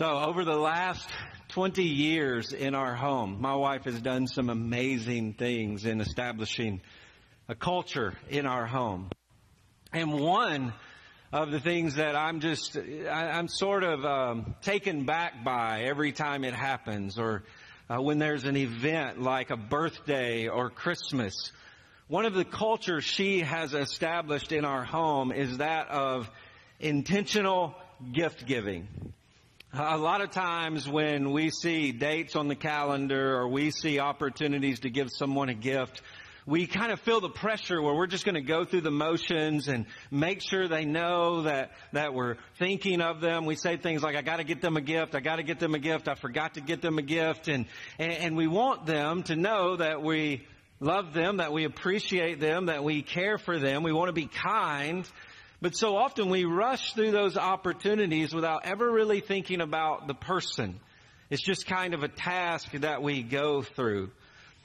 So over the last 20 years in our home, my wife has done some amazing things in establishing a culture in our home. And one of the things that I'm just, I, am sort of um, taken back by every time it happens or uh, when there's an event like a birthday or Christmas. One of the cultures she has established in our home is that of intentional gift giving. A lot of times when we see dates on the calendar or we see opportunities to give someone a gift, we kind of feel the pressure where we're just going to go through the motions and make sure they know that, that we're thinking of them. We say things like, I gotta get them a gift, I gotta get them a gift, I forgot to get them a gift, and, and, and we want them to know that we love them, that we appreciate them, that we care for them, we want to be kind, but so often we rush through those opportunities without ever really thinking about the person. It's just kind of a task that we go through.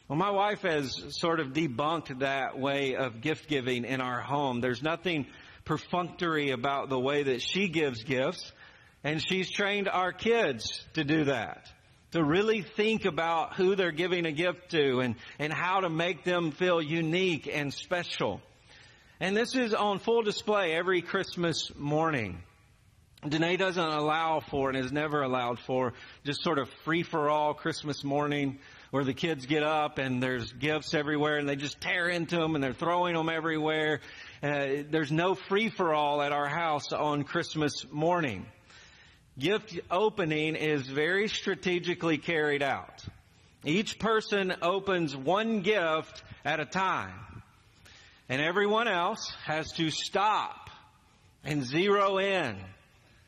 Well, my wife has sort of debunked that way of gift giving in our home. There's nothing perfunctory about the way that she gives gifts, and she's trained our kids to do that. To really think about who they're giving a gift to and, and how to make them feel unique and special. And this is on full display every Christmas morning. Danae doesn't allow for and has never allowed for just sort of free for all Christmas morning where the kids get up and there's gifts everywhere and they just tear into them and they're throwing them everywhere. Uh, there's no free for all at our house on Christmas morning. Gift opening is very strategically carried out. Each person opens one gift at a time. And everyone else has to stop and zero in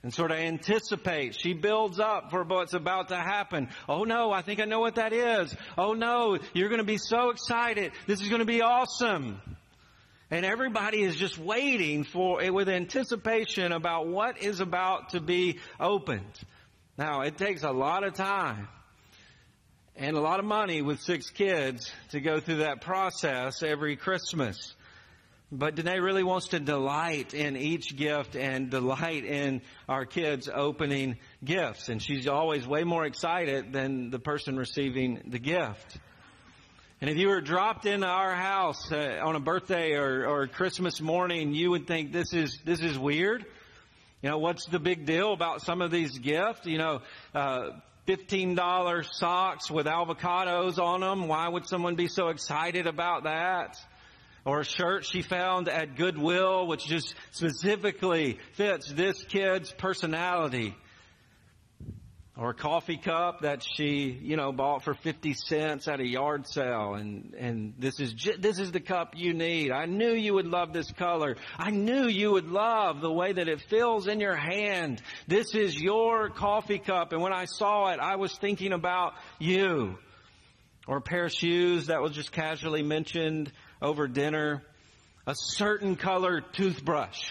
and sort of anticipate. She builds up for what's about to happen. Oh no, I think I know what that is. Oh no, you're going to be so excited. This is going to be awesome. And everybody is just waiting for it with anticipation about what is about to be opened. Now, it takes a lot of time and a lot of money with six kids to go through that process every Christmas. But Danae really wants to delight in each gift and delight in our kids opening gifts. And she's always way more excited than the person receiving the gift. And if you were dropped into our house uh, on a birthday or, or Christmas morning, you would think this is, this is weird. You know, what's the big deal about some of these gifts? You know, uh, $15 socks with avocados on them. Why would someone be so excited about that? Or a shirt she found at Goodwill, which just specifically fits this kid's personality. Or a coffee cup that she, you know, bought for 50 cents at a yard sale. And, and this is, this is the cup you need. I knew you would love this color. I knew you would love the way that it feels in your hand. This is your coffee cup. And when I saw it, I was thinking about you. Or a pair of shoes that was just casually mentioned over dinner, a certain color toothbrush.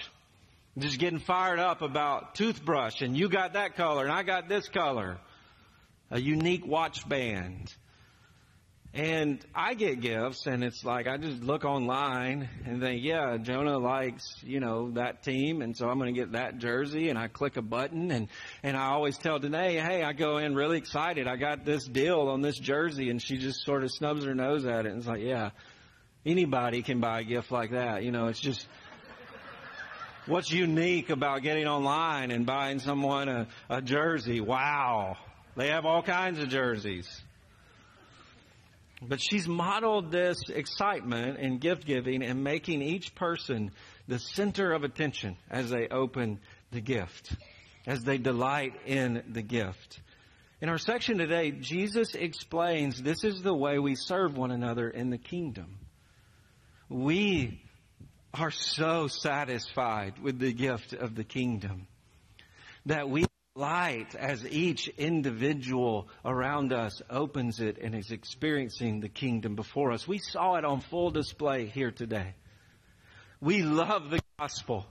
Just getting fired up about toothbrush and you got that color and I got this color. A unique watch band. And I get gifts and it's like I just look online and think, yeah, Jonah likes, you know, that team and so I'm going to get that jersey and I click a button and, and I always tell Danae, hey, I go in really excited. I got this deal on this jersey and she just sort of snubs her nose at it and it's like, yeah, Anybody can buy a gift like that. You know, it's just, what's unique about getting online and buying someone a, a jersey? Wow. They have all kinds of jerseys. But she's modeled this excitement in gift giving and making each person the center of attention as they open the gift, as they delight in the gift. In our section today, Jesus explains this is the way we serve one another in the kingdom. We are so satisfied with the gift of the kingdom that we light as each individual around us opens it and is experiencing the kingdom before us. We saw it on full display here today. We love the gospel.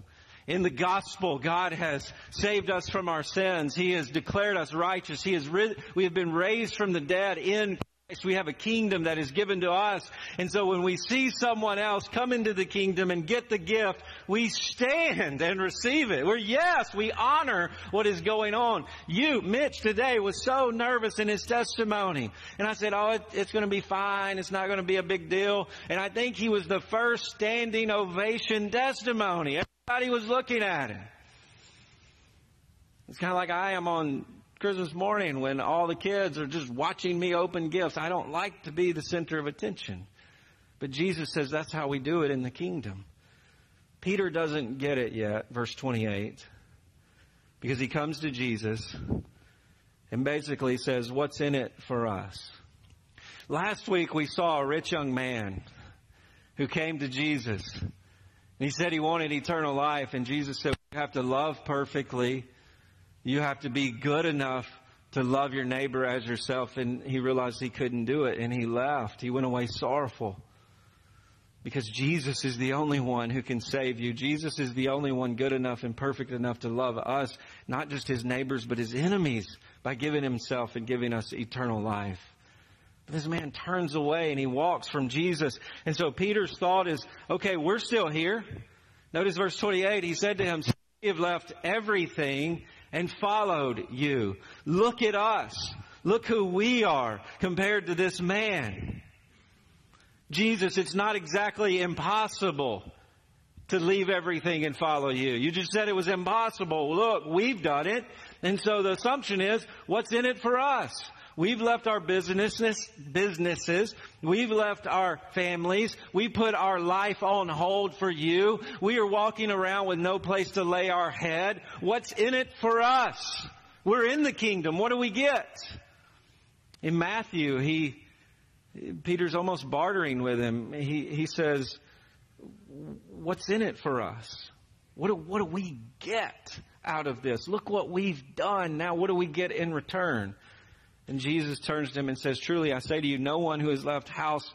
In the gospel, God has saved us from our sins. He has declared us righteous. He has rid- we have been raised from the dead in We have a kingdom that is given to us. And so when we see someone else come into the kingdom and get the gift, we stand and receive it. We're, yes, we honor what is going on. You, Mitch, today was so nervous in his testimony. And I said, oh, it, it's going to be fine. It's not going to be a big deal. And I think he was the first standing ovation testimony. Everybody was looking at him. It's kind of like I am on Christmas morning when all the kids are just watching me open gifts. I don't like to be the center of attention. But Jesus says that's how we do it in the kingdom. Peter doesn't get it yet, verse 28, because he comes to Jesus and basically says, What's in it for us? Last week we saw a rich young man who came to Jesus. And He said he wanted eternal life, and Jesus said, You have to love perfectly you have to be good enough to love your neighbor as yourself. And he realized he couldn't do it and he left. He went away sorrowful. Because Jesus is the only one who can save you. Jesus is the only one good enough and perfect enough to love us, not just his neighbors, but his enemies by giving himself and giving us eternal life. This man turns away and he walks from Jesus. And so Peter's thought is, okay, we're still here. Notice verse 28. He said to him, we have left everything and followed you. Look at us. Look who we are compared to this man. Jesus, it's not exactly impossible to leave everything and follow you. You just said it was impossible. Look, we've done it. And so the assumption is, what's in it for us? We've left our businesses, businesses. We've left our families. We put our life on hold for you. We are walking around with no place to lay our head. What's in it for us? We're in the kingdom. What do we get? In Matthew, he, Peter's almost bartering with him. He, he says, what's in it for us? What do, what do we get out of this? Look what we've done. Now what do we get in return? And Jesus turns to him and says, Truly I say to you, no one who has left house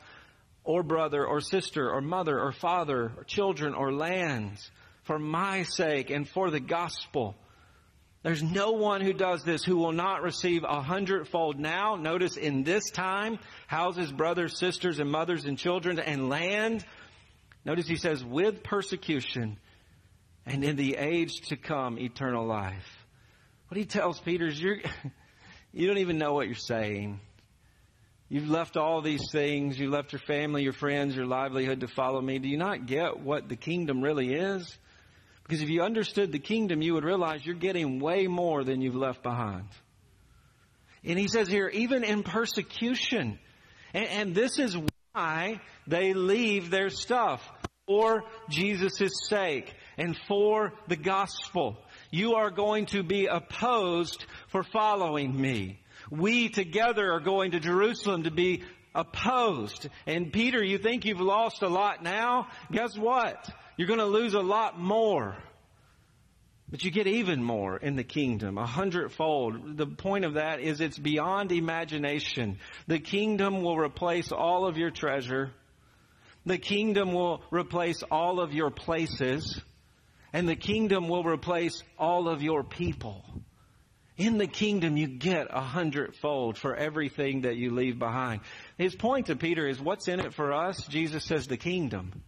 or brother or sister or mother or father or children or lands for my sake and for the gospel. There's no one who does this who will not receive a hundredfold now. Notice in this time, houses, brothers, sisters, and mothers and children and land. Notice he says, with persecution and in the age to come, eternal life. What he tells Peter is, you're, You don't even know what you're saying. You've left all these things. You left your family, your friends, your livelihood to follow me. Do you not get what the kingdom really is? Because if you understood the kingdom, you would realize you're getting way more than you've left behind. And he says here, even in persecution. And, and this is why they leave their stuff for Jesus' sake and for the gospel. You are going to be opposed for following me. We together are going to Jerusalem to be opposed. And Peter, you think you've lost a lot now? Guess what? You're going to lose a lot more. But you get even more in the kingdom, a hundredfold. The point of that is it's beyond imagination. The kingdom will replace all of your treasure. The kingdom will replace all of your places and the kingdom will replace all of your people. In the kingdom, you get a hundredfold for everything that you leave behind. His point to Peter is what's in it for us? Jesus says the kingdom.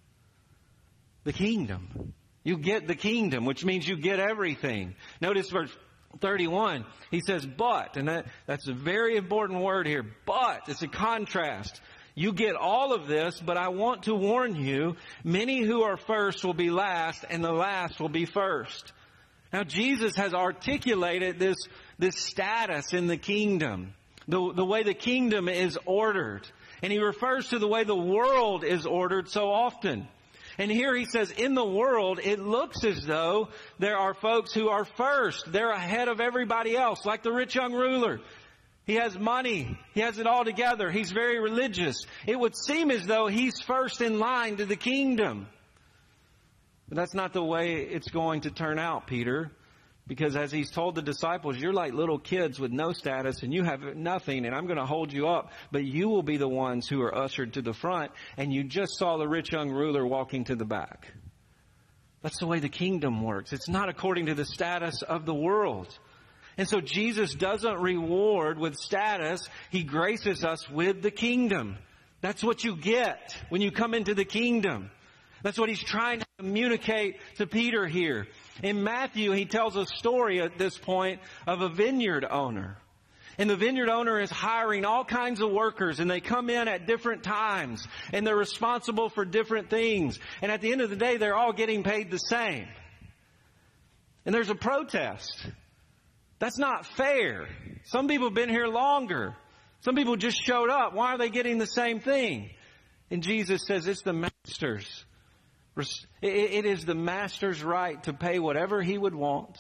The kingdom. You get the kingdom, which means you get everything. Notice verse 31. He says, but, and that, that's a very important word here, but, it's a contrast. You get all of this, but I want to warn you, many who are first will be last, and the last will be first. Now Jesus has articulated this, this status in the kingdom, the, the way the kingdom is ordered. And he refers to the way the world is ordered so often. And here he says, in the world, it looks as though there are folks who are first. They're ahead of everybody else, like the rich young ruler. He has money. He has it all together. He's very religious. It would seem as though he's first in line to the kingdom. But that's not the way it's going to turn out, Peter. Because as he's told the disciples, you're like little kids with no status and you have nothing and I'm going to hold you up, but you will be the ones who are ushered to the front and you just saw the rich young ruler walking to the back. That's the way the kingdom works. It's not according to the status of the world. And so Jesus doesn't reward with status. He graces us with the kingdom. That's what you get when you come into the kingdom. That's what he's trying to communicate to Peter here. In Matthew, he tells a story at this point of a vineyard owner. And the vineyard owner is hiring all kinds of workers and they come in at different times and they're responsible for different things. And at the end of the day, they're all getting paid the same. And there's a protest. That's not fair. Some people have been here longer. Some people just showed up. Why are they getting the same thing? And Jesus says it's the master's. It is the master's right to pay whatever he would want.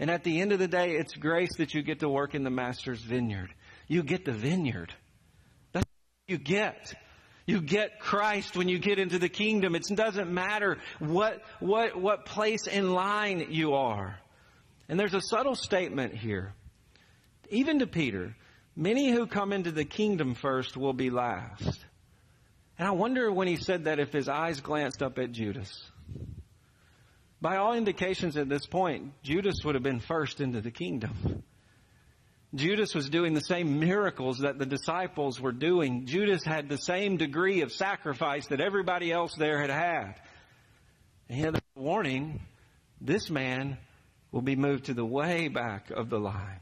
And at the end of the day, it's grace that you get to work in the master's vineyard. You get the vineyard. That's what you get. You get Christ when you get into the kingdom. It doesn't matter what, what, what place in line you are. And there's a subtle statement here. Even to Peter, many who come into the kingdom first will be last. And I wonder when he said that if his eyes glanced up at Judas. By all indications at this point, Judas would have been first into the kingdom. Judas was doing the same miracles that the disciples were doing. Judas had the same degree of sacrifice that everybody else there had had. And he had a warning, this man will be moved to the way back of the line.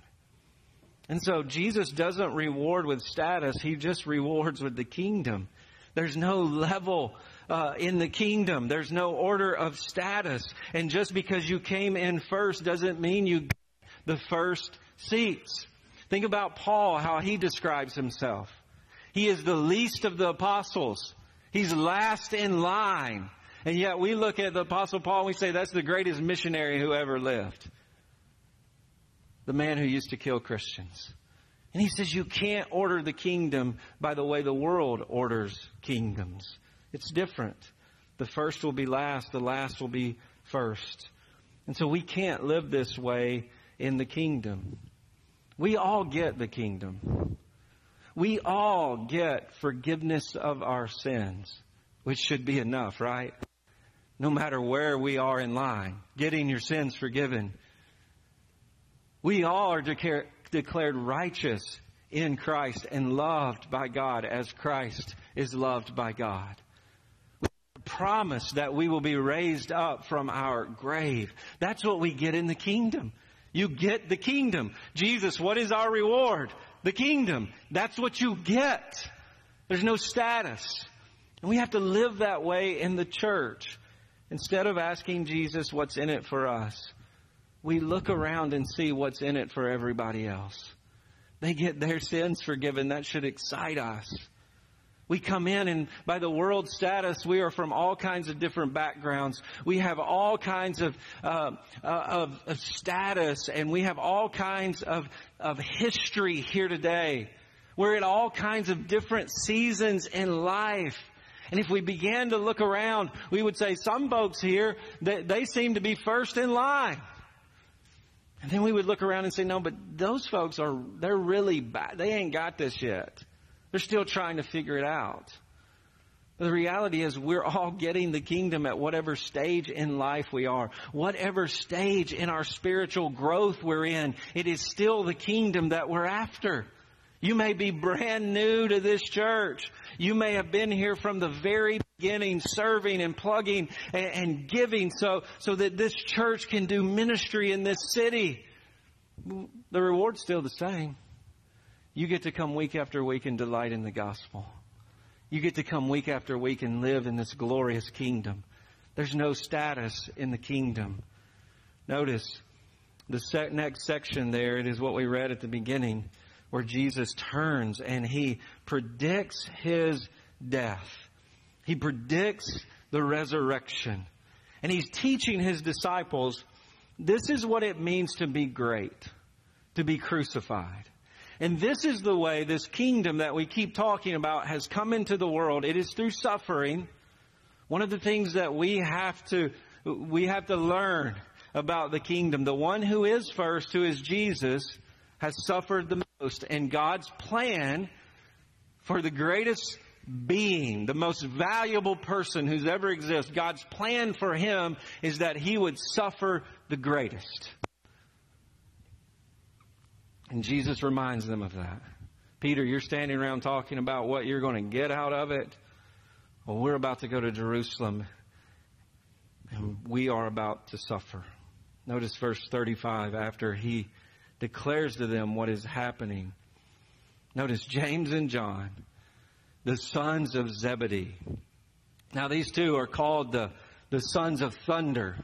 And so Jesus doesn't reward with status, he just rewards with the kingdom. There's no level uh, in the kingdom. There's no order of status. And just because you came in first doesn't mean you get the first seats. Think about Paul, how he describes himself. He is the least of the apostles. He's last in line. And yet we look at the apostle Paul and we say that's the greatest missionary who ever lived. The man who used to kill Christians. And he says you can't order the kingdom by the way the world orders kingdoms. It's different. The first will be last, the last will be first. And so we can't live this way in the kingdom. We all get the kingdom. We all get forgiveness of our sins, which should be enough, right? No matter where we are in line, getting your sins forgiven. We all are declared, righteous in Christ and loved by God as Christ is loved by God. We promise that we will be raised up from our grave. That's what we get in the kingdom. You get the kingdom. Jesus, what is our reward? The kingdom. That's what you get. There's no status. And we have to live that way in the church. Instead of asking Jesus what's in it for us, we look around and see what's in it for everybody else. They get their sins forgiven. That should excite us. We come in and by the world status, we are from all kinds of different backgrounds. We have all kinds of, uh, uh, of, of status and we have all kinds of, of history here today. We're in all kinds of different seasons in life. And if we began to look around, we would say some folks here, they, they seem to be first in line. And then we would look around and say, no, but those folks are, they're really bad. They ain't got this yet. They're still trying to figure it out. But the reality is we're all getting the kingdom at whatever stage in life we are. Whatever stage in our spiritual growth we're in, it is still the kingdom that we're after. You may be brand new to this church. You may have been here from the very beginning, serving and plugging and, and giving so, so that this church can do ministry in this city. The reward's still the same. You get to come week after week and delight in the gospel. You get to come week after week and live in this glorious kingdom. There's no status in the kingdom. Notice the next section there, it is what we read at the beginning, where Jesus turns and he predicts his death. He predicts the resurrection. And he's teaching his disciples this is what it means to be great, to be crucified. And this is the way this kingdom that we keep talking about has come into the world. It is through suffering. One of the things that we have to, we have to learn about the kingdom. The one who is first, who is Jesus, has suffered the most. And God's plan for the greatest being, the most valuable person who's ever existed, God's plan for him is that he would suffer the greatest. And Jesus reminds them of that. Peter, you're standing around talking about what you're going to get out of it. Well, we're about to go to Jerusalem and we are about to suffer. Notice verse 35 after he declares to them what is happening. Notice James and John, the sons of Zebedee. Now these two are called the, the sons of thunder.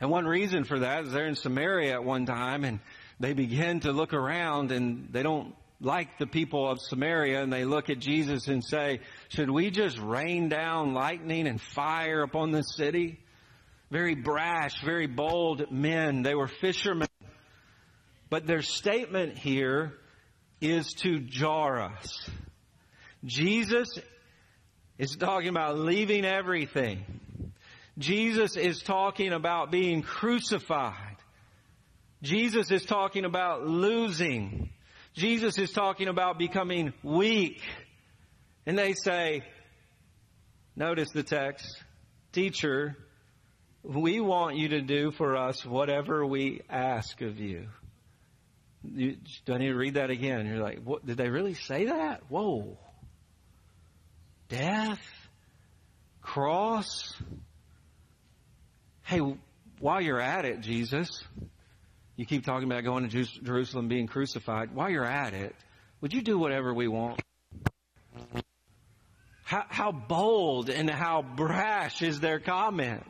And one reason for that is they're in Samaria at one time and they begin to look around and they don't like the people of Samaria and they look at Jesus and say, should we just rain down lightning and fire upon this city? Very brash, very bold men. They were fishermen. But their statement here is to jar us. Jesus is talking about leaving everything. Jesus is talking about being crucified. Jesus is talking about losing. Jesus is talking about becoming weak. And they say, notice the text, teacher, we want you to do for us whatever we ask of you. You do I need to read that again? And you're like, what, did they really say that? Whoa. Death? Cross? Hey, while you're at it, Jesus, you keep talking about going to Jerusalem being crucified. While you're at it, would you do whatever we want? How, how bold and how brash is their comment?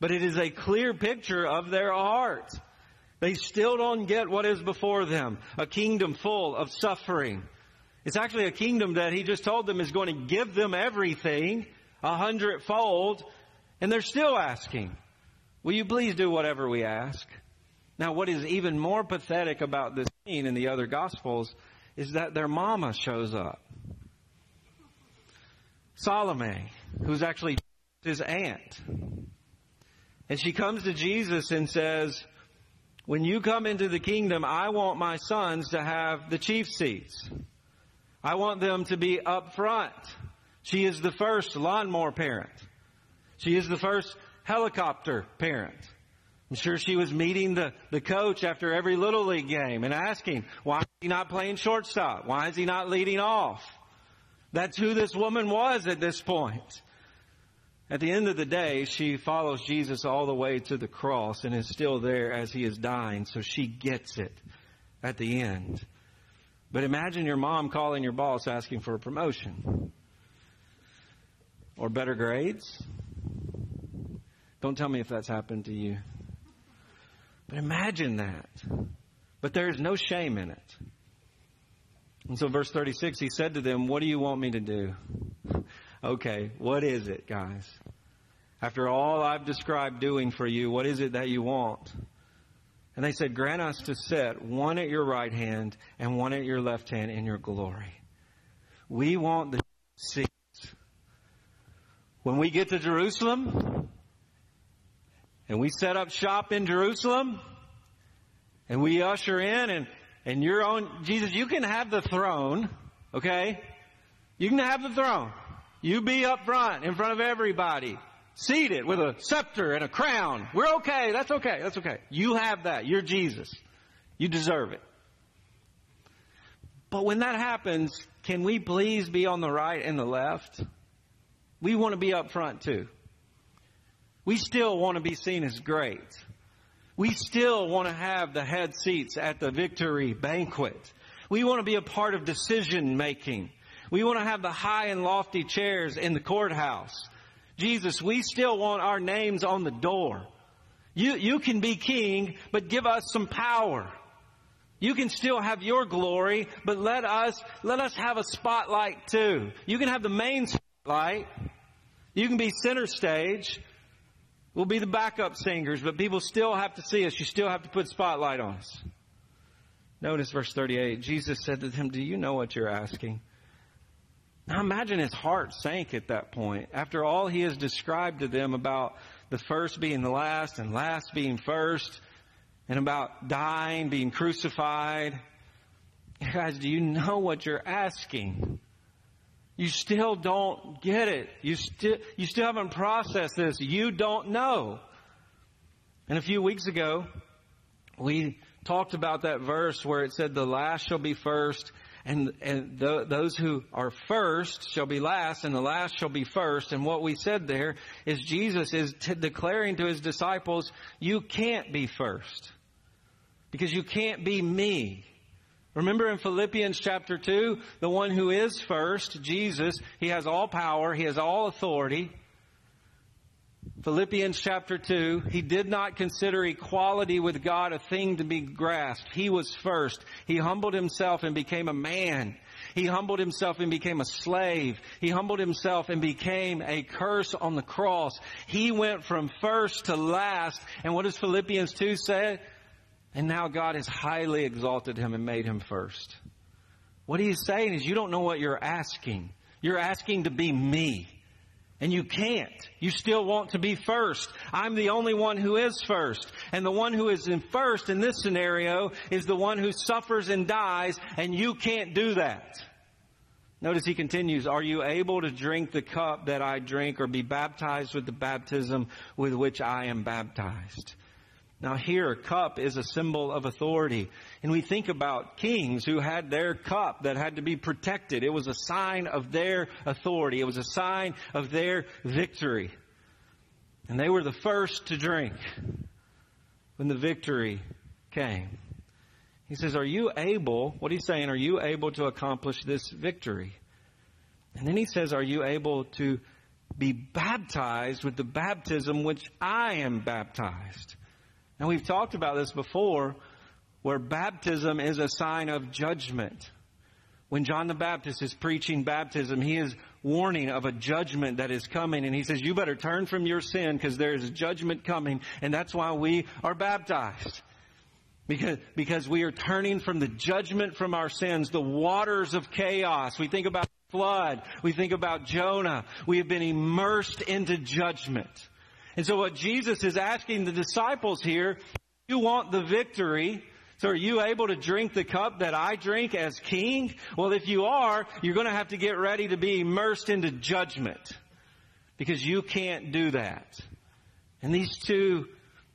But it is a clear picture of their heart. They still don't get what is before them. A kingdom full of suffering. It's actually a kingdom that he just told them is going to give them everything a hundredfold. And they're still asking, will you please do whatever we ask? Now, what is even more pathetic about this scene in the other gospels is that their mama shows up. Salome, who's actually his aunt. And she comes to Jesus and says, when you come into the kingdom, I want my sons to have the chief seats. I want them to be up front. She is the first lawnmower parent. She is the first helicopter parent. I'm sure she was meeting the, the coach after every Little League game and asking, why is he not playing shortstop? Why is he not leading off? That's who this woman was at this point. At the end of the day, she follows Jesus all the way to the cross and is still there as he is dying, so she gets it at the end. But imagine your mom calling your boss asking for a promotion or better grades. Don't tell me if that's happened to you. But imagine that. But there is no shame in it. And so, verse 36, he said to them, What do you want me to do? Okay, what is it, guys? After all I've described doing for you, what is it that you want? And they said, Grant us to sit one at your right hand and one at your left hand in your glory. We want the seats. When we get to Jerusalem and we set up shop in Jerusalem and we usher in and, and your own, Jesus, you can have the throne, okay? You can have the throne. You be up front in front of everybody. Seated with a scepter and a crown. We're okay. That's okay. That's okay. You have that. You're Jesus. You deserve it. But when that happens, can we please be on the right and the left? We want to be up front too. We still want to be seen as great. We still want to have the head seats at the victory banquet. We want to be a part of decision making. We want to have the high and lofty chairs in the courthouse. Jesus, we still want our names on the door. You, you can be king, but give us some power. You can still have your glory, but let us, let us have a spotlight too. You can have the main spotlight. You can be center stage. We'll be the backup singers, but people still have to see us. You still have to put spotlight on us. Notice verse 38. Jesus said to them, Do you know what you're asking? Now imagine his heart sank at that point. After all he has described to them about the first being the last and last being first, and about dying, being crucified. Guys, do you know what you're asking? You still don't get it. You still, you still haven't processed this. You don't know. And a few weeks ago, we talked about that verse where it said the last shall be first and, and th- those who are first shall be last and the last shall be first. And what we said there is Jesus is t- declaring to his disciples, you can't be first because you can't be me. Remember in Philippians chapter 2, the one who is first, Jesus, he has all power, he has all authority. Philippians chapter 2, he did not consider equality with God a thing to be grasped. He was first. He humbled himself and became a man. He humbled himself and became a slave. He humbled himself and became a curse on the cross. He went from first to last. And what does Philippians 2 say? And now God has highly exalted him and made him first. What he's saying is you don't know what you're asking. You're asking to be me. And you can't. You still want to be first. I'm the only one who is first. And the one who is in first in this scenario is the one who suffers and dies, and you can't do that. Notice he continues, are you able to drink the cup that I drink or be baptized with the baptism with which I am baptized? Now here, a cup is a symbol of authority. And we think about kings who had their cup that had to be protected. It was a sign of their authority. It was a sign of their victory. And they were the first to drink when the victory came. He says, are you able, what he's saying, are you able to accomplish this victory? And then he says, are you able to be baptized with the baptism which I am baptized? And we've talked about this before, where baptism is a sign of judgment. When John the Baptist is preaching baptism, he is warning of a judgment that is coming. And he says, you better turn from your sin because there is judgment coming. And that's why we are baptized. Because, because we are turning from the judgment from our sins, the waters of chaos. We think about flood. We think about Jonah. We have been immersed into judgment. And so what Jesus is asking the disciples here, you want the victory, so are you able to drink the cup that I drink as king? Well, if you are, you're going to have to get ready to be immersed into judgment because you can't do that. And these two,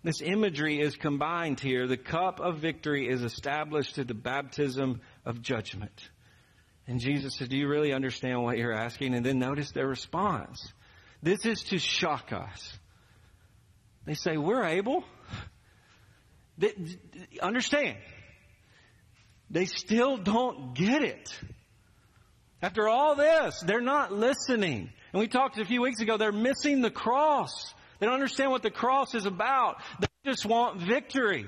this imagery is combined here. The cup of victory is established to the baptism of judgment. And Jesus said, do you really understand what you're asking? And then notice their response. This is to shock us. They say, We're able. They, understand. They still don't get it. After all this, they're not listening. And we talked a few weeks ago, they're missing the cross. They don't understand what the cross is about. They just want victory.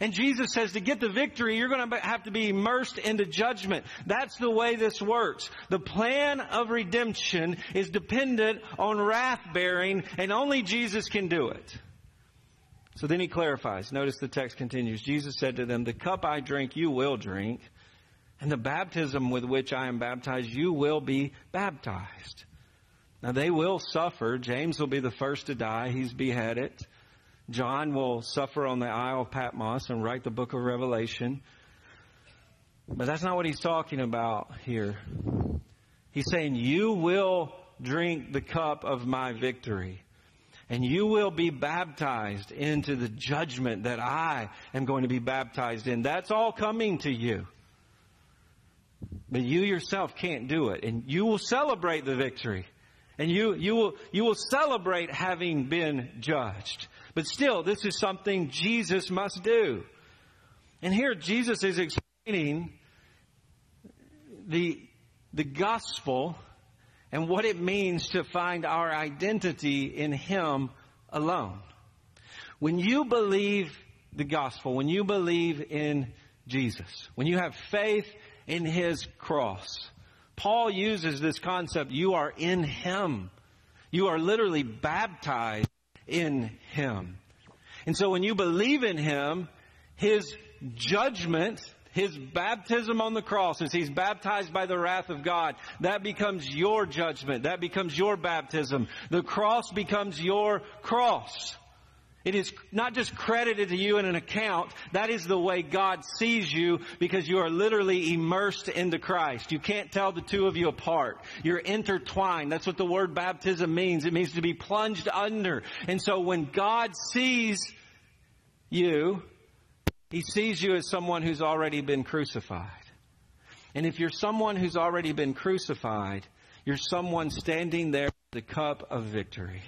And Jesus says to get the victory, you're going to have to be immersed into judgment. That's the way this works. The plan of redemption is dependent on wrath bearing, and only Jesus can do it. So then he clarifies. Notice the text continues. Jesus said to them, The cup I drink, you will drink, and the baptism with which I am baptized, you will be baptized. Now they will suffer. James will be the first to die. He's beheaded. John will suffer on the Isle of Patmos and write the book of Revelation. But that's not what he's talking about here. He's saying, You will drink the cup of my victory and you will be baptized into the judgment that I am going to be baptized in. That's all coming to you. But you yourself can't do it. And you will celebrate the victory. And you, you will, you will celebrate having been judged. But still, this is something Jesus must do. And here Jesus is explaining the, the gospel and what it means to find our identity in Him alone. When you believe the gospel, when you believe in Jesus, when you have faith in His cross, Paul uses this concept, you are in Him. You are literally baptized in Him. And so when you believe in Him, His judgment his baptism on the cross, as he's baptized by the wrath of God, that becomes your judgment. That becomes your baptism. The cross becomes your cross. It is not just credited to you in an account. That is the way God sees you because you are literally immersed into Christ. You can't tell the two of you apart. You're intertwined. That's what the word baptism means. It means to be plunged under. And so when God sees you, He sees you as someone who's already been crucified. And if you're someone who's already been crucified, you're someone standing there with the cup of victory.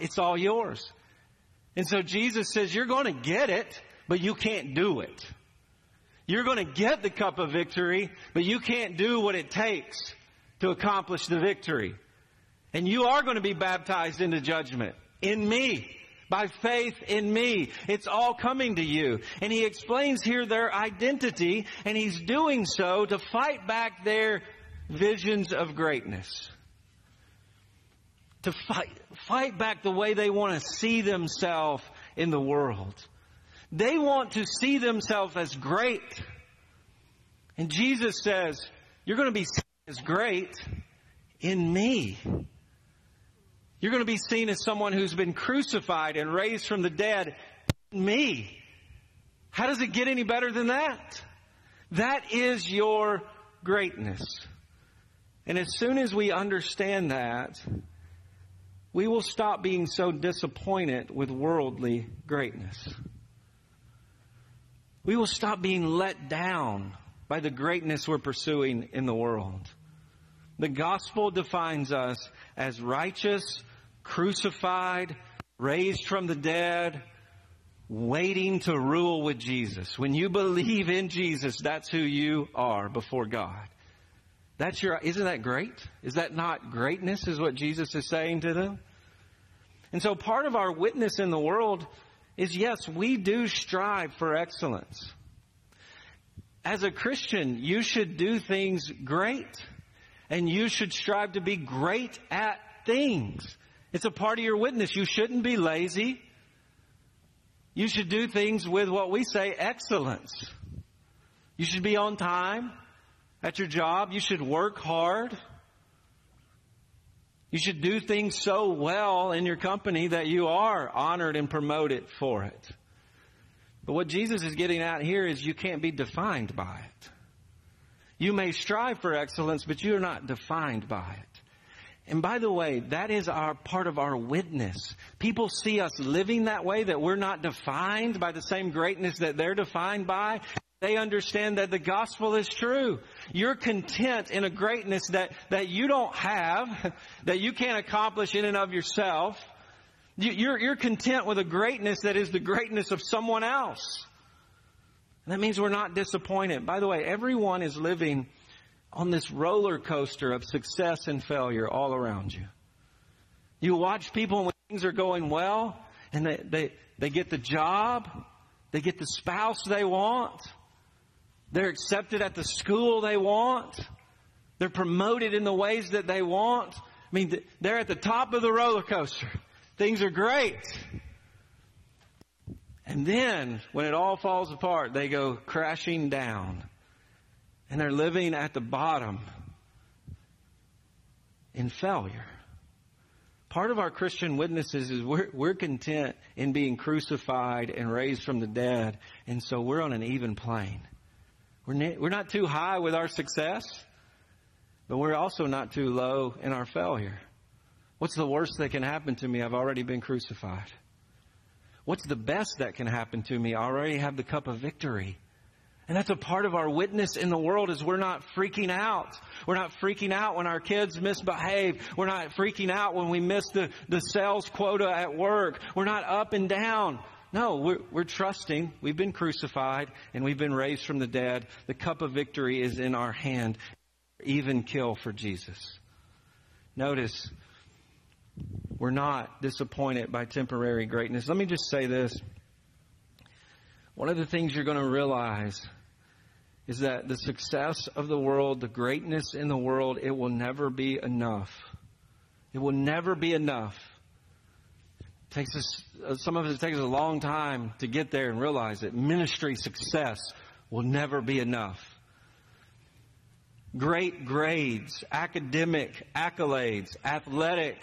It's all yours. And so Jesus says, you're going to get it, but you can't do it. You're going to get the cup of victory, but you can't do what it takes to accomplish the victory. And you are going to be baptized into judgment in me, by faith in me. It's all coming to you. And he explains here their identity, and he's doing so to fight back their visions of greatness. To fight, fight back the way they want to see themselves in the world. They want to see themselves as great. And Jesus says, you're going to be seen as great in me. You're going to be seen as someone who's been crucified and raised from the dead me. How does it get any better than that? That is your greatness. And as soon as we understand that, we will stop being so disappointed with worldly greatness. We will stop being let down by the greatness we're pursuing in the world. The gospel defines us as righteous, crucified, raised from the dead, waiting to rule with Jesus. When you believe in Jesus, that's who you are before God. That's your, isn't that great? Is that not greatness is what Jesus is saying to them? And so part of our witness in the world is yes, we do strive for excellence. As a Christian, you should do things great. And you should strive to be great at things. It's a part of your witness. You shouldn't be lazy. You should do things with what we say excellence. You should be on time at your job. You should work hard. You should do things so well in your company that you are honored and promoted for it. But what Jesus is getting at here is you can't be defined by it. You may strive for excellence, but you're not defined by it. And by the way, that is our part of our witness. People see us living that way, that we're not defined by the same greatness that they're defined by. They understand that the gospel is true. You're content in a greatness that, that you don't have, that you can't accomplish in and of yourself. You're, you're content with a greatness that is the greatness of someone else. And that means we're not disappointed. By the way, everyone is living on this roller coaster of success and failure all around you. You watch people when things are going well and they, they, they get the job, they get the spouse they want, they're accepted at the school they want. They're promoted in the ways that they want. I mean, they're at the top of the roller coaster. Things are great. And then, when it all falls apart, they go crashing down. And they're living at the bottom in failure. Part of our Christian witnesses is we're, we're content in being crucified and raised from the dead. And so we're on an even plane. We're, ne- we're not too high with our success, but we're also not too low in our failure. What's the worst that can happen to me? I've already been crucified. What's the best that can happen to me? I already have the cup of victory. And that's a part of our witness in the world is we're not freaking out. We're not freaking out when our kids misbehave. We're not freaking out when we miss the, the sales quota at work. We're not up and down. No, we're, we're trusting. We've been crucified and we've been raised from the dead. The cup of victory is in our hand. Even kill for Jesus. Notice, we're not disappointed by temporary greatness. Let me just say this. One of the things you're going to realize is that the success of the world, the greatness in the world, it will never be enough. It will never be enough takes us, uh, some of us, it takes a long time to get there and realize that ministry success will never be enough. Great grades, academic accolades, athletic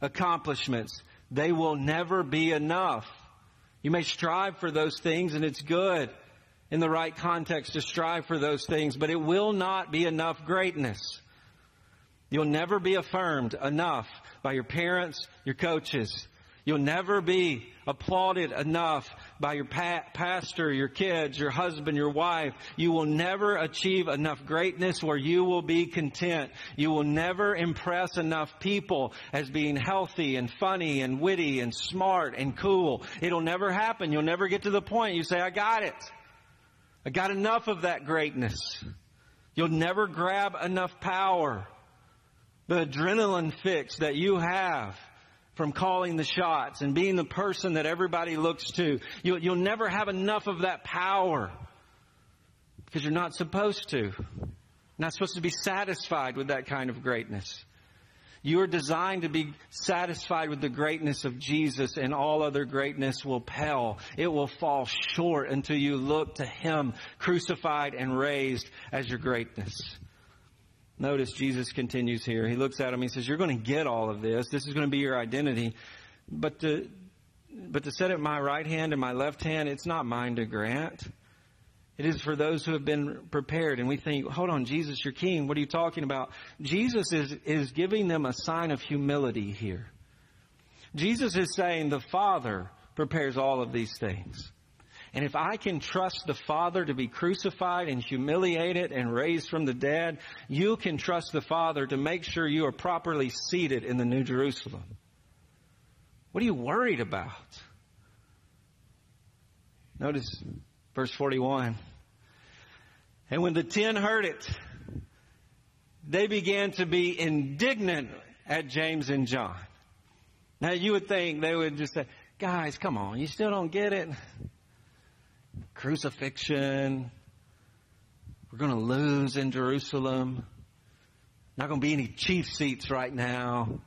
accomplishments, they will never be enough. You may strive for those things and it's good in the right context to strive for those things, but it will not be enough greatness. You'll never be affirmed enough by your parents, your coaches, You'll never be applauded enough by your pa- pastor, your kids, your husband, your wife. You will never achieve enough greatness where you will be content. You will never impress enough people as being healthy and funny and witty and smart and cool. It'll never happen. You'll never get to the point you say, I got it. I got enough of that greatness. You'll never grab enough power. The adrenaline fix that you have from calling the shots and being the person that everybody looks to. You'll, you'll never have enough of that power because you're not supposed to. You're not supposed to be satisfied with that kind of greatness. You are designed to be satisfied with the greatness of Jesus and all other greatness will pale. It will fall short until you look to Him crucified and raised as your greatness. Notice Jesus continues here. He looks at him. He says, You're going to get all of this. This is going to be your identity. But to, but to set at my right hand and my left hand, it's not mine to grant. It is for those who have been prepared. And we think, hold on, Jesus, you're king. What are you talking about? Jesus is, is giving them a sign of humility here. Jesus is saying the Father prepares all of these things. And if I can trust the Father to be crucified and humiliated and raised from the dead, you can trust the Father to make sure you are properly seated in the New Jerusalem. What are you worried about? Notice verse 41. And when the ten heard it, they began to be indignant at James and John. Now you would think they would just say, guys, come on, you still don't get it? crucifixion. We're going to lose in Jerusalem. Not going to be any chief seats right now.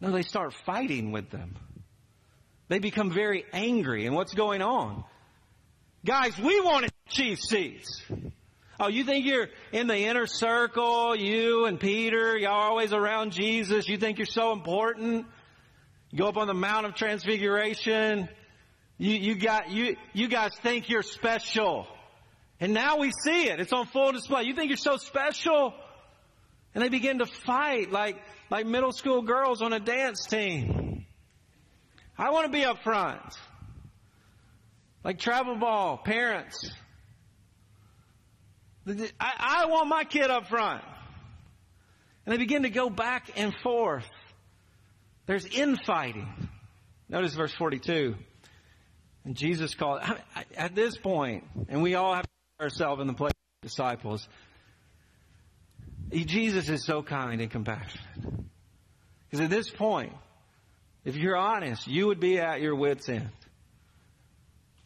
No, they start fighting with them. They become very angry. And what's going on? Guys, we wanted chief seats. Oh, you think you're in the inner circle, you and Peter, y'all always around Jesus. You think you're so important. You go up on the Mount of Transfiguration. You, you got, you, you guys think you're special. And now we see it. It's on full display. You think you're so special? And they begin to fight like, like middle school girls on a dance team. I want to be up front. Like travel ball, parents. I, I want my kid up front. And they begin to go back and forth. There's infighting. Notice verse 42. And Jesus called, at this point, and we all have ourselves in the place of disciples, Jesus is so kind and compassionate. Because at this point, if you're honest, you would be at your wits' end.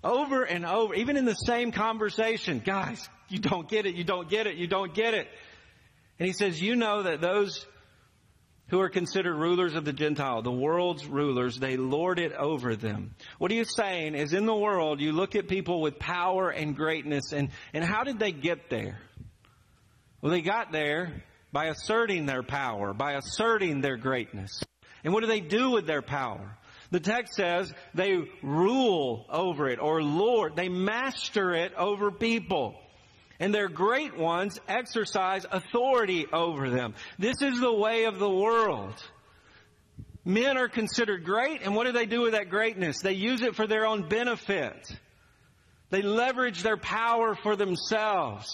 Over and over, even in the same conversation, guys, you don't get it, you don't get it, you don't get it. And he says, you know that those who are considered rulers of the Gentile, the world's rulers, they lord it over them. What he is saying is in the world, you look at people with power and greatness, and, and how did they get there? Well, they got there by asserting their power, by asserting their greatness. And what do they do with their power? The text says they rule over it or lord, they master it over people and their great ones exercise authority over them. This is the way of the world. Men are considered great, and what do they do with that greatness? They use it for their own benefit. They leverage their power for themselves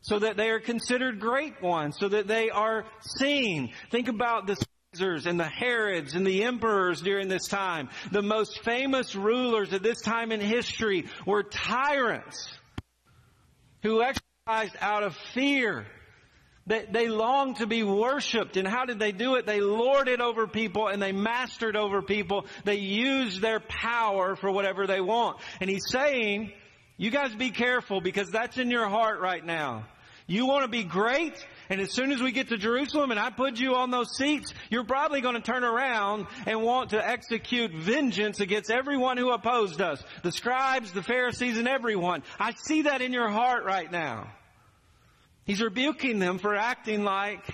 so that they are considered great ones, so that they are seen. Think about the Caesars and the Herods and the emperors during this time. The most famous rulers at this time in history were tyrants who exercised out of fear. They, they longed to be worshiped. And how did they do it? They lorded over people and they mastered over people. They used their power for whatever they want. And he's saying, you guys be careful because that's in your heart right now. You want to be great, and as soon as we get to Jerusalem and I put you on those seats, you're probably going to turn around and want to execute vengeance against everyone who opposed us. The scribes, the Pharisees, and everyone. I see that in your heart right now. He's rebuking them for acting like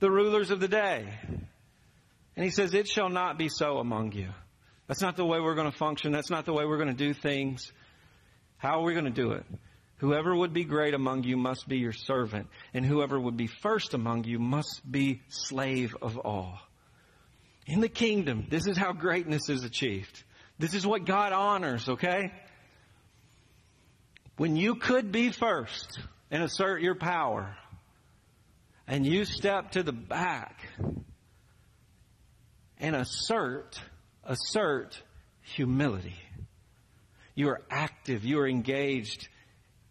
the rulers of the day. And he says, it shall not be so among you. That's not the way we're going to function. That's not the way we're going to do things. How are we going to do it? Whoever would be great among you must be your servant, and whoever would be first among you must be slave of all. In the kingdom, this is how greatness is achieved. This is what God honors, okay? When you could be first and assert your power, and you step to the back and assert, assert humility. You are active, you are engaged.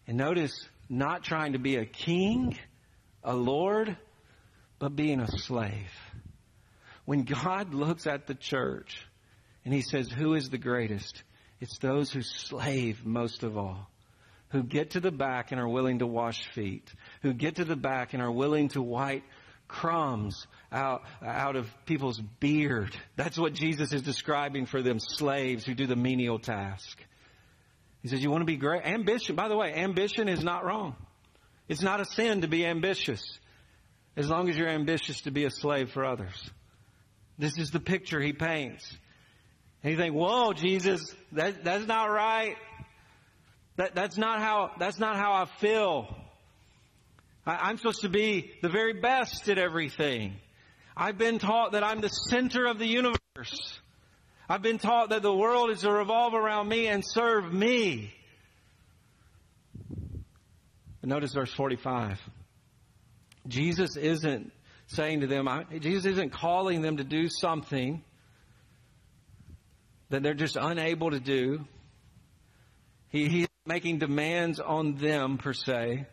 And notice, not trying to be a king, a lord, but being a slave. When God looks at the church and he says, who is the greatest? It's those who slave most of all who get to the back and are willing to wash feet, who get to the back and are willing to wipe crumbs out, out of people's beard. That's what Jesus is describing for them slaves who do the menial task. He says, you want to be great? Ambition, by the way, ambition is not wrong. It's not a sin to be ambitious as long as you're ambitious to be a slave for others. This is the picture he paints. And you think, whoa, Jesus, that, that's not right. That, that's not how, that's not how I feel. I, I'm supposed to be the very best at everything. I've been taught that I'm the center of the universe. I've been taught that the world is to revolve around me and serve me. But notice verse 45. Jesus isn't saying to them, Jesus isn't calling them to do something that they're just unable to do. He, he's making demands on them per se.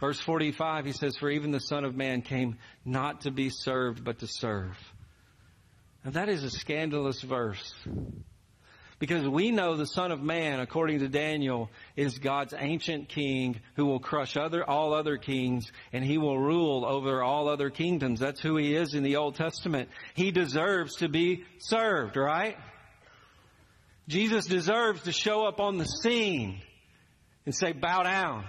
Verse 45, he says, For even the Son of Man came not to be served, but to serve. Now that is a scandalous verse. Because we know the Son of Man, according to Daniel, is God's ancient king who will crush other, all other kings and he will rule over all other kingdoms. That's who he is in the Old Testament. He deserves to be served, right? Jesus deserves to show up on the scene and say, bow down.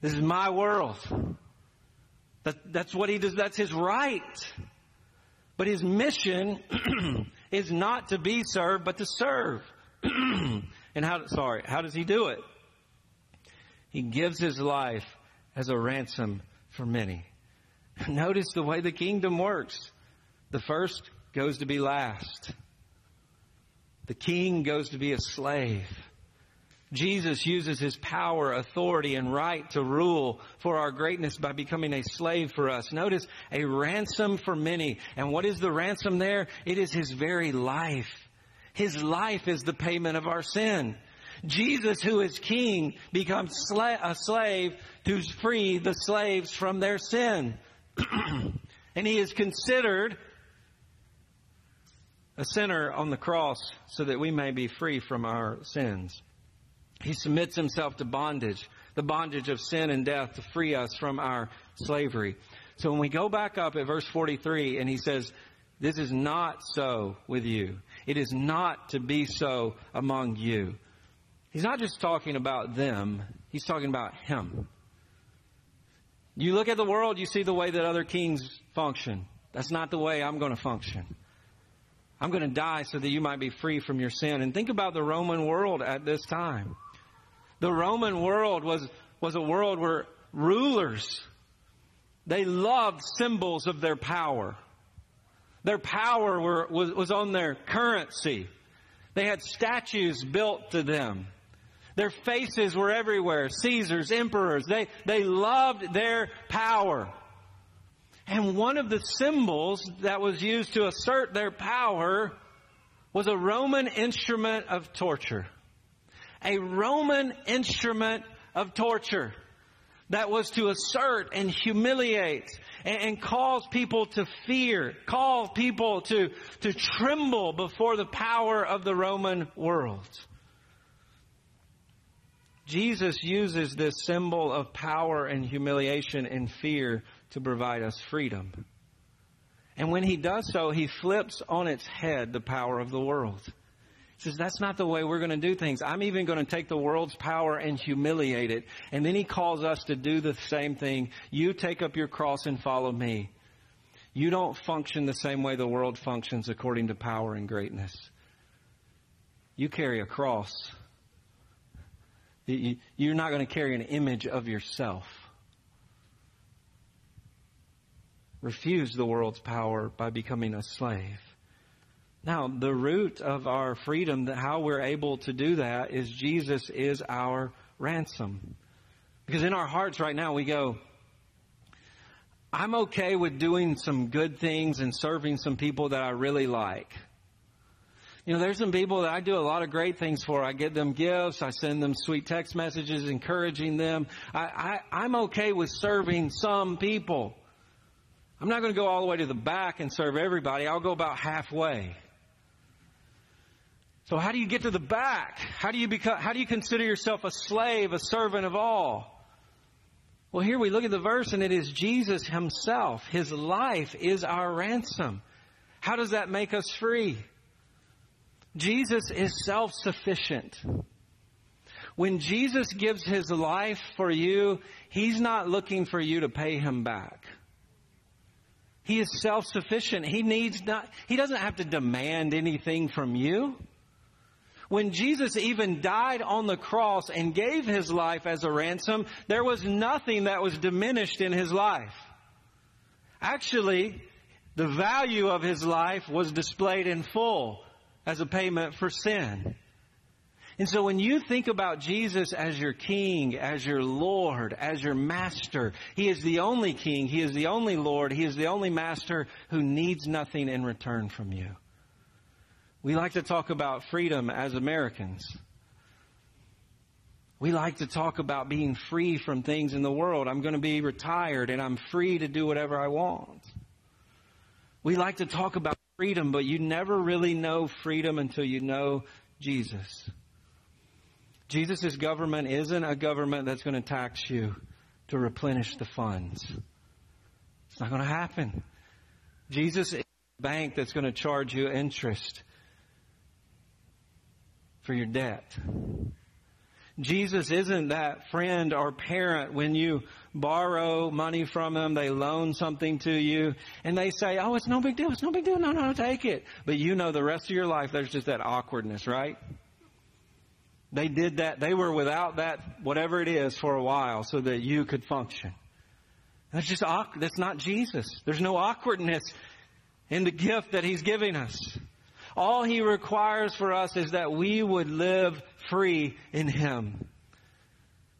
This is my world. That, that's what he does. That's his right. But his mission is not to be served, but to serve. and how, sorry, how does he do it? He gives his life as a ransom for many. Notice the way the kingdom works. The first goes to be last. The king goes to be a slave. Jesus uses his power, authority, and right to rule for our greatness by becoming a slave for us. Notice a ransom for many. And what is the ransom there? It is his very life. His life is the payment of our sin. Jesus, who is king, becomes sla- a slave to free the slaves from their sin. and he is considered a sinner on the cross so that we may be free from our sins. He submits himself to bondage, the bondage of sin and death to free us from our slavery. So when we go back up at verse 43 and he says, this is not so with you. It is not to be so among you. He's not just talking about them. He's talking about him. You look at the world, you see the way that other kings function. That's not the way I'm going to function. I'm going to die so that you might be free from your sin. And think about the Roman world at this time. The Roman world was, was a world where rulers, they loved symbols of their power. Their power were, was, was on their currency. They had statues built to them. Their faces were everywhere. Caesars, emperors, they, they loved their power. And one of the symbols that was used to assert their power was a Roman instrument of torture. A Roman instrument of torture that was to assert and humiliate and, and cause people to fear, cause people to, to tremble before the power of the Roman world. Jesus uses this symbol of power and humiliation and fear to provide us freedom. And when he does so, he flips on its head the power of the world. He says, that's not the way we're going to do things. I'm even going to take the world's power and humiliate it. And then he calls us to do the same thing. You take up your cross and follow me. You don't function the same way the world functions according to power and greatness. You carry a cross. You're not going to carry an image of yourself. refuse the world's power by becoming a slave. Now, the root of our freedom, how we're able to do that is Jesus is our ransom. Because in our hearts right now we go, I'm okay with doing some good things and serving some people that I really like. You know, there's some people that I do a lot of great things for. I get them gifts. I send them sweet text messages encouraging them. I, I, I'm okay with serving some people. I'm not going to go all the way to the back and serve everybody. I'll go about halfway. So how do you get to the back? How do you become, how do you consider yourself a slave, a servant of all? Well, here we look at the verse and it is Jesus himself. His life is our ransom. How does that make us free? Jesus is self-sufficient. When Jesus gives his life for you, he's not looking for you to pay him back. He is self-sufficient. He needs not, he doesn't have to demand anything from you. When Jesus even died on the cross and gave his life as a ransom, there was nothing that was diminished in his life. Actually, the value of his life was displayed in full as a payment for sin. And so when you think about Jesus as your king, as your Lord, as your master, He is the only king, He is the only Lord, He is the only master who needs nothing in return from you. We like to talk about freedom as Americans. We like to talk about being free from things in the world. I'm going to be retired and I'm free to do whatever I want. We like to talk about freedom, but you never really know freedom until you know Jesus. Jesus' government isn't a government that's going to tax you to replenish the funds. It's not going to happen. Jesus is a bank that's going to charge you interest for your debt. Jesus isn't that friend or parent when you borrow money from them, they loan something to you, and they say, oh, it's no big deal, it's no big deal, no, no, take it. But you know the rest of your life there's just that awkwardness, right? They did that, they were without that, whatever it is, for a while so that you could function. That's just, awkward. that's not Jesus. There's no awkwardness in the gift that He's giving us. All He requires for us is that we would live free in Him.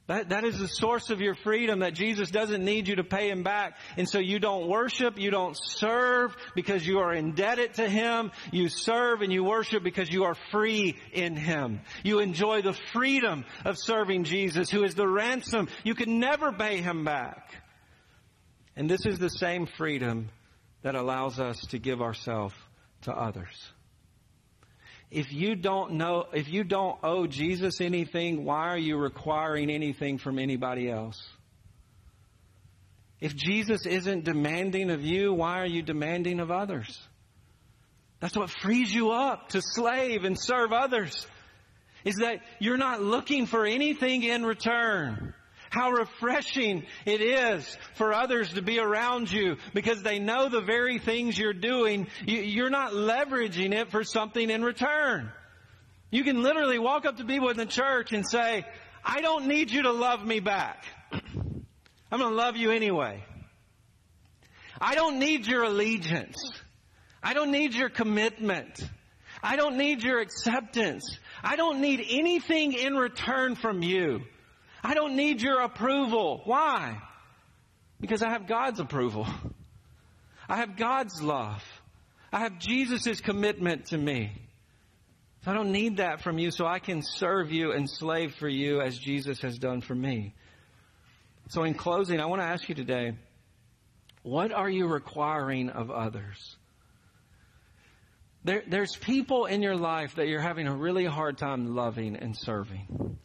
That, that is the source of your freedom that Jesus doesn't need you to pay Him back. And so you don't worship, you don't serve because you are indebted to Him. You serve and you worship because you are free in Him. You enjoy the freedom of serving Jesus who is the ransom. You can never pay Him back. And this is the same freedom that allows us to give ourselves to others if you don't know, if you don't owe Jesus anything, why are you requiring anything from anybody else? If Jesus isn't demanding of you, why are you demanding of others? That's what frees you up to slave and serve others. Is that you're not looking for anything in return. How refreshing it is for others to be around you because they know the very things you're doing. You're not leveraging it for something in return. You can literally walk up to people in the church and say, I don't need you to love me back. I'm going to love you anyway. I don't need your allegiance. I don't need your commitment. I don't need your acceptance. I don't need anything in return from you. I don't need your approval. Why? Because I have God's approval. I have God's love. I have Jesus' commitment to me. I don't need that from you so I can serve you and slave for you as Jesus has done for me. So in closing, I want to ask you today, what are you requiring of others? There, there's people in your life that you're having a really hard time loving and serving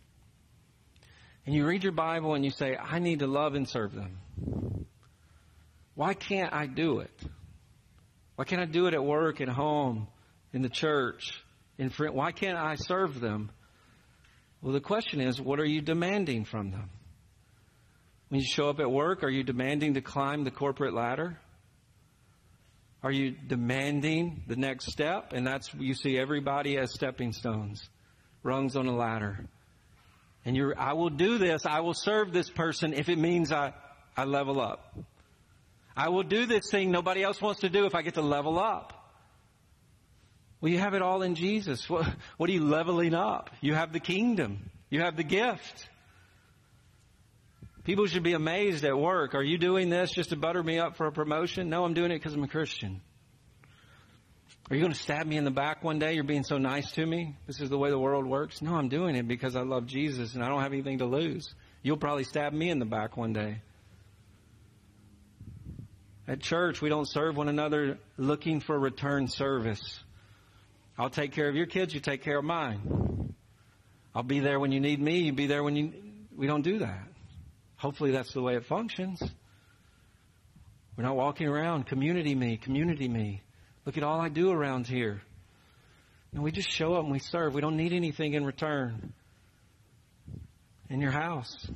and you read your Bible and you say, I need to love and serve them. Why can't I do it? Why can't I do it at work, at home, in the church, in friend? Why can't I serve them? Well, the question is, what are you demanding from them? When you show up at work, are you demanding to climb the corporate ladder? Are you demanding the next step? And that's, you see everybody as stepping stones, rungs on a ladder. And you're, I will do this, I will serve this person if it means I, I level up. I will do this thing nobody else wants to do if I get to level up. Well, you have it all in Jesus. What, what are you leveling up? You have the kingdom. You have the gift. People should be amazed at work. Are you doing this just to butter me up for a promotion? No, I'm doing it because I'm a Christian. Are you going to stab me in the back one day? You're being so nice to me. This is the way the world works. No, I'm doing it because I love Jesus and I don't have anything to lose. You'll probably stab me in the back one day. At church, we don't serve one another looking for return service. I'll take care of your kids, you take care of mine. I'll be there when you need me, you be there when you. We don't do that. Hopefully, that's the way it functions. We're not walking around, community me, community me. Look at all I do around here. And we just show up and we serve. We don't need anything in return. In your house,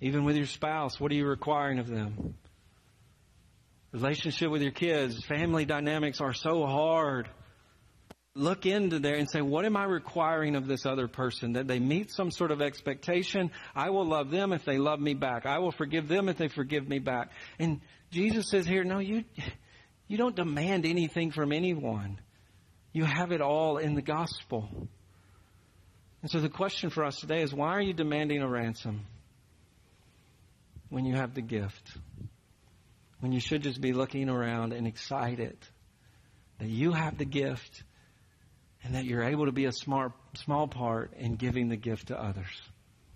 even with your spouse, what are you requiring of them? Relationship with your kids, family dynamics are so hard look into there and say, what am I requiring of this other person? That they meet some sort of expectation. I will love them if they love me back. I will forgive them if they forgive me back. And Jesus says here, no, you, you don't demand anything from anyone. You have it all in the gospel. And so the question for us today is, why are you demanding a ransom when you have the gift? When you should just be looking around and excited that you have the gift and that you're able to be a smart, small part in giving the gift to others.